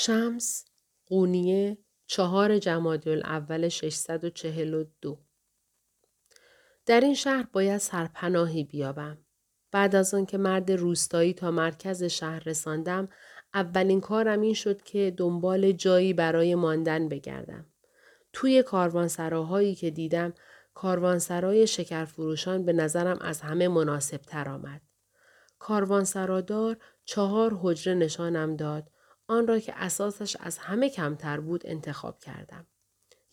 شمس قونیه چهار جمادی الاول 642 در این شهر باید سرپناهی بیابم. بعد از آن که مرد روستایی تا مرکز شهر رساندم اولین کارم این شد که دنبال جایی برای ماندن بگردم. توی کاروانسراهایی که دیدم کاروانسرای شکرفروشان به نظرم از همه مناسب تر آمد. کاروانسرادار چهار حجره نشانم داد آن را که اساسش از همه کمتر بود انتخاب کردم.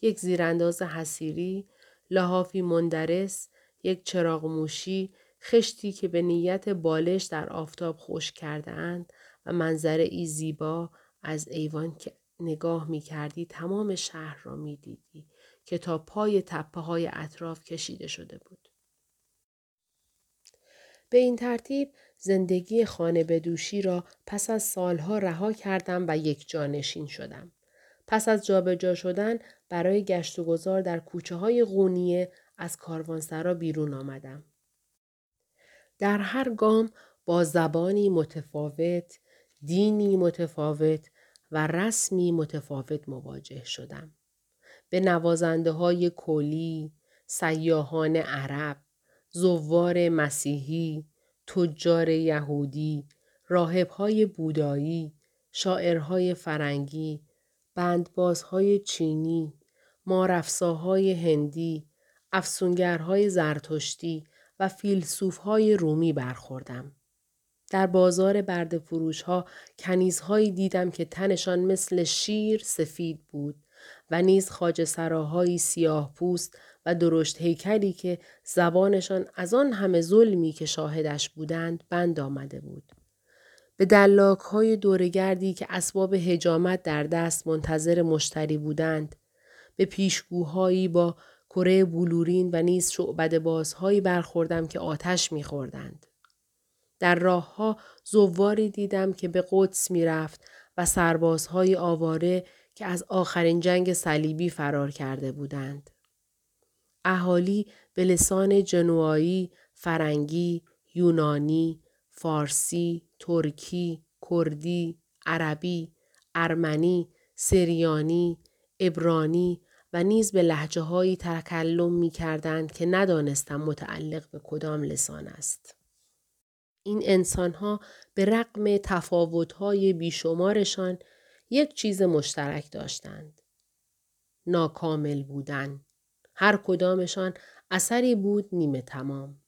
یک زیرانداز حسیری، لحافی مندرس، یک چراغ موشی، خشتی که به نیت بالش در آفتاب خوش کرده اند و منظره ای زیبا از ایوان که نگاه می کردی تمام شهر را می دیدی که تا پای تپه های اطراف کشیده شده بود. به این ترتیب زندگی خانه بدوشی را پس از سالها رها کردم و یک جانشین شدم. پس از جابجا شدن برای گشت و گذار در کوچه های غونیه از کاروانسرا بیرون آمدم. در هر گام با زبانی متفاوت، دینی متفاوت و رسمی متفاوت مواجه شدم. به نوازنده های کلی، سیاهان عرب، زوار مسیحی، تجار یهودی، راهبهای بودایی، شاعرهای فرنگی، بندبازهای چینی، مارفساهای هندی، افسونگرهای زرتشتی و فیلسوفهای رومی برخوردم. در بازار برد فروش ها کنیزهایی دیدم که تنشان مثل شیر سفید بود و نیز خاج سراهایی سیاه پوست و درشت هیکلی که زبانشان از آن همه ظلمی که شاهدش بودند بند آمده بود. به دلاک های دورگردی که اسباب هجامت در دست منتظر مشتری بودند، به پیشگوهایی با کره بلورین و نیز شعبد بازهایی برخوردم که آتش میخوردند. در راهها زواری دیدم که به قدس می‌رفت و سربازهای آواره که از آخرین جنگ صلیبی فرار کرده بودند. اهالی به لسان جنوایی، فرنگی، یونانی، فارسی، ترکی، کردی، عربی، ارمنی، سریانی، ابرانی و نیز به لحجه هایی تکلم می کردند که ندانستم متعلق به کدام لسان است. این انسان ها به رقم تفاوت های بیشمارشان یک چیز مشترک داشتند. ناکامل بودن. هر کدامشان اثری بود نیمه تمام.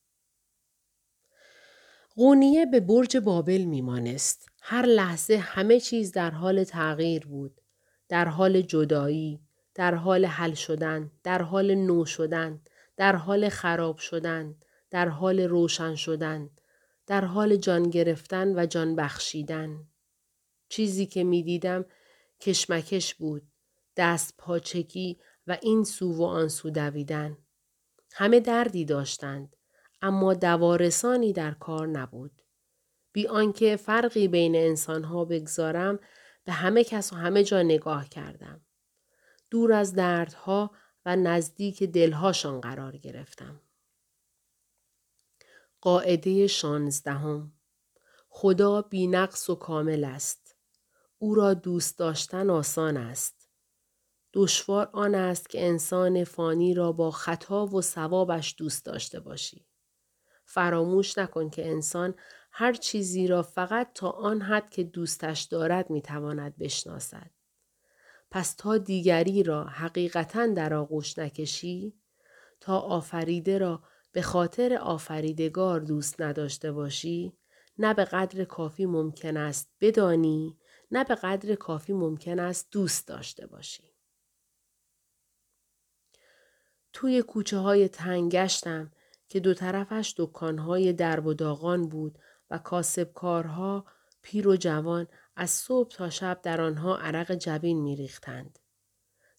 قونیه به برج بابل میمانست. هر لحظه همه چیز در حال تغییر بود. در حال جدایی، در حال حل شدن، در حال نو شدن، در حال خراب شدن، در حال روشن شدن، در حال جان گرفتن و جان بخشیدن. چیزی که می دیدم کشمکش بود، دست پاچگی و این سو و آن سو دویدن. همه دردی داشتند اما دوارسانی در کار نبود. بی آنکه فرقی بین انسانها بگذارم به همه کس و همه جا نگاه کردم. دور از دردها و نزدیک دلهاشان قرار گرفتم. قاعده شانزدهم خدا بینقص و کامل است. او را دوست داشتن آسان است. دشوار آن است که انسان فانی را با خطا و ثوابش دوست داشته باشی. فراموش نکن که انسان هر چیزی را فقط تا آن حد که دوستش دارد می‌تواند بشناسد. پس تا دیگری را حقیقتا در آغوش نکشی تا آفریده را به خاطر آفریدگار دوست نداشته باشی نه به قدر کافی ممکن است بدانی نه به قدر کافی ممکن است دوست داشته باشی. توی کوچه های تنگ گشتم که دو طرفش دکانهای درب و داغان بود و کاسبکارها پیر و جوان از صبح تا شب در آنها عرق جبین میریختند.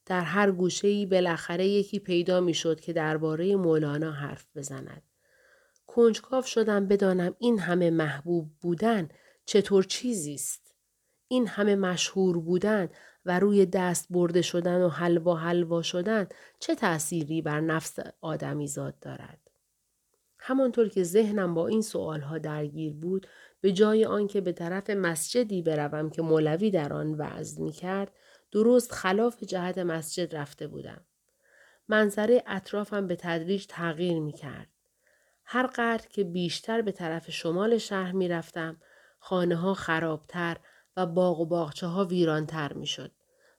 در هر گوشه بالاخره یکی پیدا می‌شد که درباره مولانا حرف بزند. کنجکاو شدم بدانم این همه محبوب بودن چطور چیزی است. این همه مشهور بودن و روی دست برده شدن و حلوا حلوا شدن چه تأثیری بر نفس آدمی زاد دارد. همانطور که ذهنم با این سوالها درگیر بود به جای آنکه به طرف مسجدی بروم که مولوی در آن وعظ می کرد درست خلاف جهت مسجد رفته بودم. منظره اطرافم به تدریج تغییر می کرد. هر قدر که بیشتر به طرف شمال شهر می رفتم خانه ها خرابتر و باغ و باغچه ها ویرانتر می شد.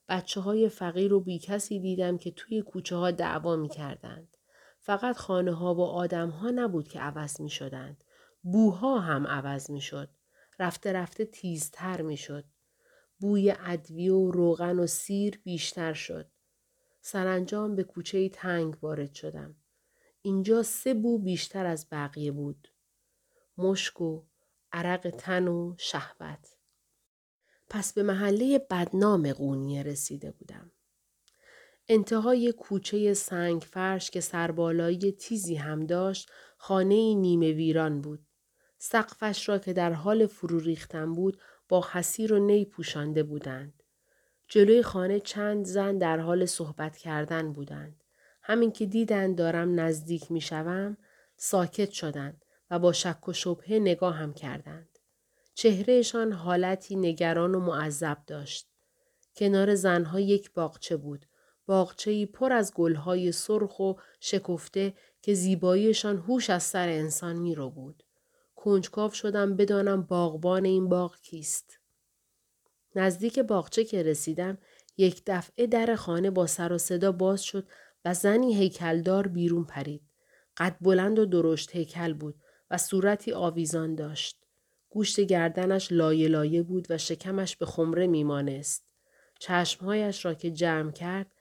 بچه های فقیر و بی کسی دیدم که توی کوچه ها دعوا می کردند. فقط خانه ها و آدم ها نبود که عوض می شدند. بوها هم عوض می شد. رفته رفته تیزتر می شد. بوی ادویه و روغن و سیر بیشتر شد. سرانجام به کوچه تنگ وارد شدم. اینجا سه بو بیشتر از بقیه بود. مشک و عرق تن و شهوت. پس به محله بدنام قونیه رسیده بودم. انتهای کوچه سنگ فرش که سربالایی تیزی هم داشت خانه نیمه ویران بود. سقفش را که در حال فرو ریختن بود با حسیر و نی پوشانده بودند. جلوی خانه چند زن در حال صحبت کردن بودند. همین که دیدند دارم نزدیک می شوم، ساکت شدند و با شک و شبهه نگاه هم کردند. چهرهشان حالتی نگران و معذب داشت. کنار زنها یک باغچه بود. باغچه‌ای پر از گلهای سرخ و شکفته که زیباییشان هوش از سر انسان می رو بود. کنجکاو شدم بدانم باغبان این باغ کیست. نزدیک باغچه که رسیدم یک دفعه در خانه با سر و صدا باز شد و زنی هیکلدار بیرون پرید. قد بلند و درشت هیکل بود و صورتی آویزان داشت. گوشت گردنش لایه لایه بود و شکمش به خمره میمانست. چشمهایش را که جمع کرد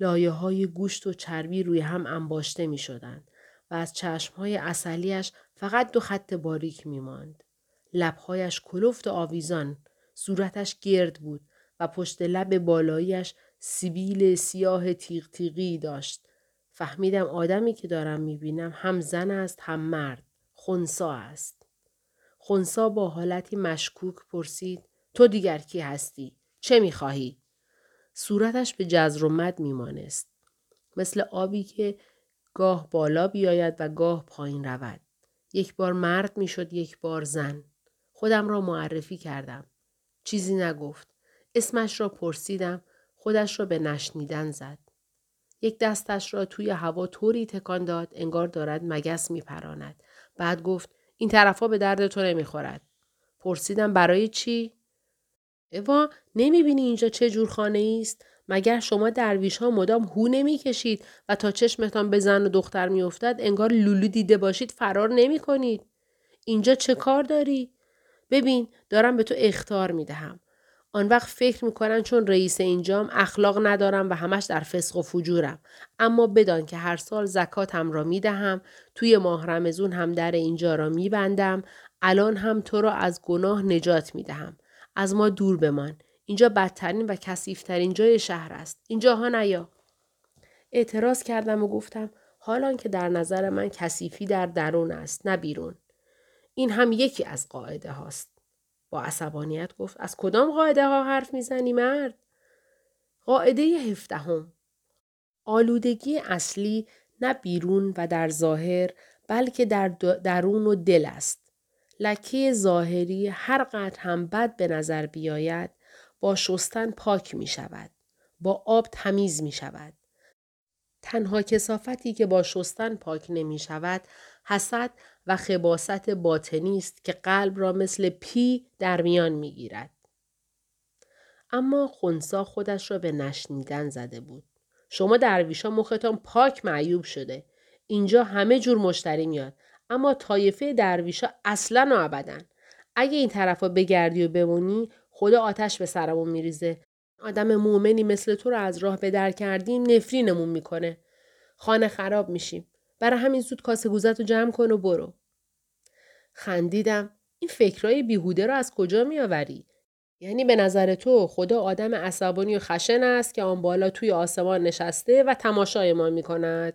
لایه های گوشت و چربی روی هم انباشته می شدند و از چشمهای اصلیش فقط دو خط باریک می ماند. لبهایش کلفت و آویزان، صورتش گرد بود و پشت لب بالاییش سیبیل سیاه تیغ تیغی داشت. فهمیدم آدمی که دارم می بینم هم زن است هم مرد. خونسا است. خونسا با حالتی مشکوک پرسید تو دیگر کی هستی؟ چه می خواهی؟ صورتش به جزر و مد میمانست. مثل آبی که گاه بالا بیاید و گاه پایین رود. یک بار مرد می‌شد یک بار زن. خودم را معرفی کردم. چیزی نگفت. اسمش را پرسیدم. خودش را به نشنیدن زد. یک دستش را توی هوا طوری تکان داد انگار دارد مگس میپراند. بعد گفت این طرفا به درد تو نمی‌خورد. پرسیدم برای چی؟ اوا نمی‌بینی اینجا چه جور خانه است؟ مگر شما درویش ها مدام هو نمی‌کشید و تا چشمتان به زن و دختر میافتد انگار لولو دیده باشید فرار نمی کنید. اینجا چه کار داری؟ ببین دارم به تو اختار می‌دهم. آن وقت فکر می‌کنن چون رئیس اینجام اخلاق ندارم و همش در فسق و فجورم. اما بدان که هر سال زکاتم را می‌دهم توی ماه رمزون هم در اینجا را میبندم الان هم تو را از گناه نجات می‌دهم. از ما دور بمان. اینجا بدترین و کسیفترین جای شهر است. اینجاها نیا. اعتراض کردم و گفتم حالان که در نظر من کثیفی در درون است نه بیرون. این هم یکی از قاعده هاست. با عصبانیت گفت از کدام قاعده ها حرف می‌زنی مرد؟ قاعده هفدهم. آلودگی اصلی نه بیرون و در ظاهر بلکه در درون و دل است. لکه ظاهری هر قدر هم بد به نظر بیاید با شستن پاک می شود. با آب تمیز می شود. تنها کسافتی که با شستن پاک نمی شود حسد و خباست باطنی است که قلب را مثل پی در میان می گیرد. اما خونسا خودش را به نشنیدن زده بود. شما درویشا مختان پاک معیوب شده. اینجا همه جور مشتری میاد. اما طایفه درویشا اصلا و اگه این طرفا بگردی و بمونی خدا آتش به سرمون میریزه آدم مؤمنی مثل تو رو از راه به در کردیم نفرینمون می‌کنه خانه خراب میشیم برای همین زود کاسه گوزت رو جمع کن و برو. خندیدم. این فکرای بیهوده رو از کجا میآوری؟ یعنی به نظر تو خدا آدم عصبانی و خشن است که آن بالا توی آسمان نشسته و تماشای ما می‌کند.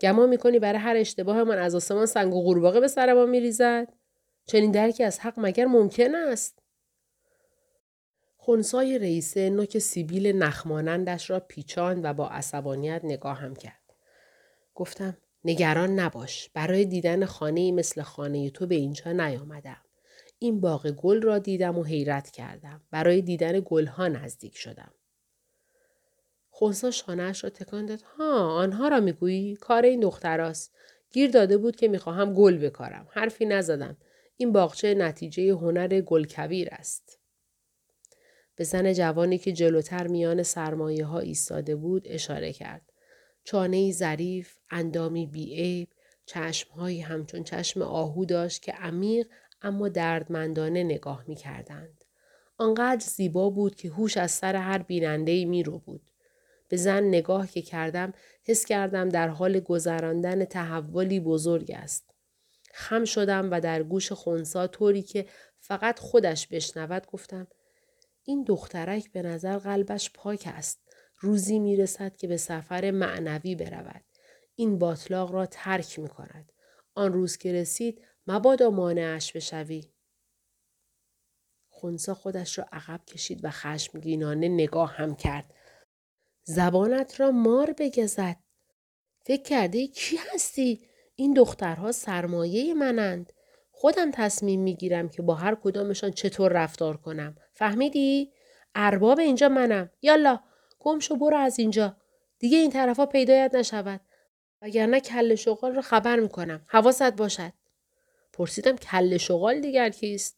گمان می‌کنی برای هر اشتباه من از آسمان سنگ و قورباغه به سر ما میریزد؟ چنین درکی از حق مگر ممکن است؟ خونسای رئیسه نوک سیبیل نخمانندش را پیچان و با عصبانیت نگاهم کرد. گفتم نگران نباش برای دیدن خانه مثل خانه تو به اینجا نیامدم این باغ گل را دیدم و حیرت کردم. برای دیدن گلها نزدیک شدم. خونسا شانهاش را تکان داد. ها آنها را می‌گویی؟ کار این دختراست. گیر داده بود که می‌خواهم گل بکارم. حرفی نزدم. این باغچه نتیجه هنر گلکویر است. به زن جوانی که جلوتر میان سرمایه ها ایستاده بود اشاره کرد. چانه ظریف، اندامی بیعیب، چشمهایی همچون چشم آهو داشت که عمیق اما دردمندانه نگاه می کردند. آنقدر زیبا بود که هوش از سر هر بیننده می رو بود. به زن نگاه که کردم حس کردم در حال گذراندن تحولی بزرگ است. خم شدم و در گوش خونسا طوری که فقط خودش بشنود گفتم این دخترک به نظر قلبش پاک است. روزی می رسد که به سفر معنوی برود. این باطلاق را ترک می کند. آن روز که رسید مبادا مانعش بشوی. خونسا خودش را عقب کشید و خشمگینانه نگاه هم کرد. زبانت را مار بگزد. فکر کرده کی هستی؟ این دخترها سرمایه منند. خودم تصمیم می‌گیرم که با هر کدامشان چطور رفتار کنم. فهمیدی؟ ارباب اینجا منم. یالا گم شو برو از اینجا. دیگه این طرفا پیدایت نشود. وگرنه کل شغال را خبر می‌کنم. حواست باشد. پرسیدم کل شغال دیگر کیست؟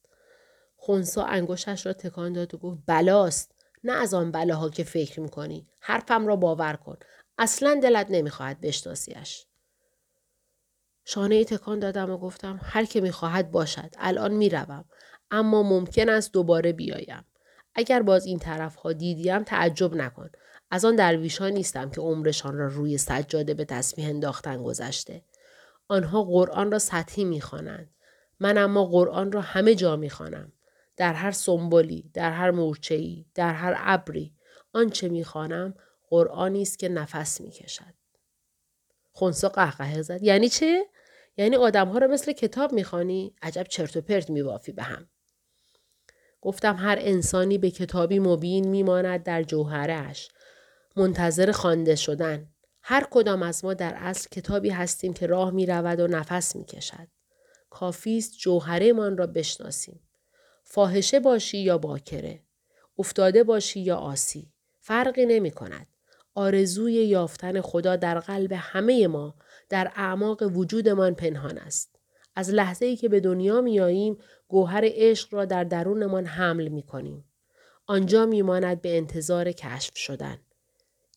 خونسا انگشتش را تکان داد و گفت بلاست. نه از آن بلاها که فکر می‌کنی. حرفم را باور کن. اصلا دلت نمی‌خواهد بشناسیش. شانه تکان دادم و گفتم هر که می‌خواهد باشد. الان می‌روم. اما ممکن است دوباره بیایم. اگر باز این طرف ها دیدیم تعجب نکن. از آن درویشان نیستم که عمرشان را روی سجاده به تسبیح انداختن گذشته. آنها قرآن را سطحی می‌خوانند. من اما قرآن را همه جا می‌خوانم. در هر سنبولی، در هر مورچه‌ای، در هر ابری، آنچه می‌خوانم قرآنی است که نفس می‌کشد. خونسا قهقه زد. یعنی چه؟ یعنی آدمها را مثل کتاب می‌خوانی؟ عجب چرت و پرت میبافی به هم. گفتم هر انسانی به کتابی مبین میماند در جوهرش. منتظر خوانده شدن. هر کدام از ما در اصل کتابی هستیم که راه می رود و نفس می کشد. کافیست جوهره من را بشناسیم. فاحشه باشی یا باکره. افتاده باشی یا آسی. فرقی نمی کند. آرزوی یافتن خدا در قلب همه ما در اعماق وجودمان پنهان است. از لحظه ای که به دنیا میاییم گوهر عشق را در درونمان حمل می کنیم. آنجا میماند به انتظار کشف شدن.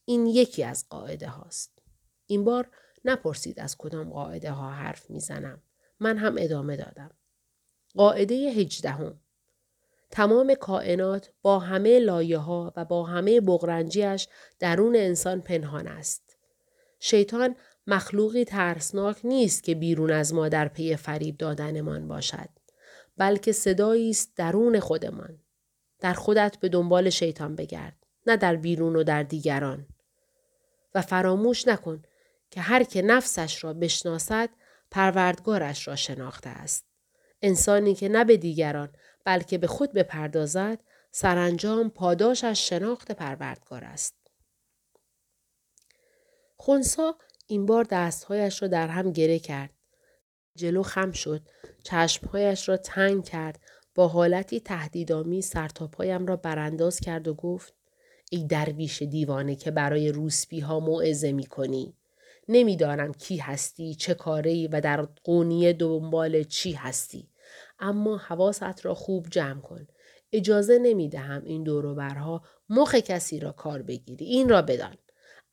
این یکی از قاعده هاست. این بار نپرسید از کدام قاعده ها حرف می‌زنم. من هم ادامه دادم. قاعده هجدهم تمام کائنات با همه لایه ها و با همه بغرنجیش درون انسان پنهان است. شیطان مخلوقی ترسناک نیست که بیرون از ما در پی فریب دادنمان باشد. بلکه صدایی است درون خودمان. در خودت به دنبال شیطان بگرد. نه در بیرون و در دیگران. و فراموش نکن که هر که نفسش را بشناسد پروردگارش را شناخته است. انسانی که نه به دیگران بلکه به خود بپردازد سرانجام پاداشش شناخت پروردگار است. خونسا این بار دستهایش را در هم گره کرد. جلو خم شد. چشمهایش را تنگ کرد. با حالتی تهدیدآمیز سرتاپایم را برانداز کرد و گفت ای درویش دیوانه که برای روسپی ها موعظه می کنی. نمی‌دانم کی هستی، چه کاری و در قونیه دنبال چی هستی. اما حواست را خوب جمع کن. اجازه نمی دهم این دوروبرها مخ کسی را کار بگیری. این را بدان.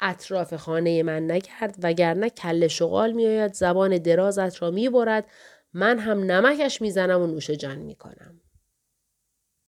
اطراف خانه من نکرد وگرنه کل شغال میآید زبان درازت را می‌برد. من هم نمکش می‌زنم و نوش جان می‌کنم.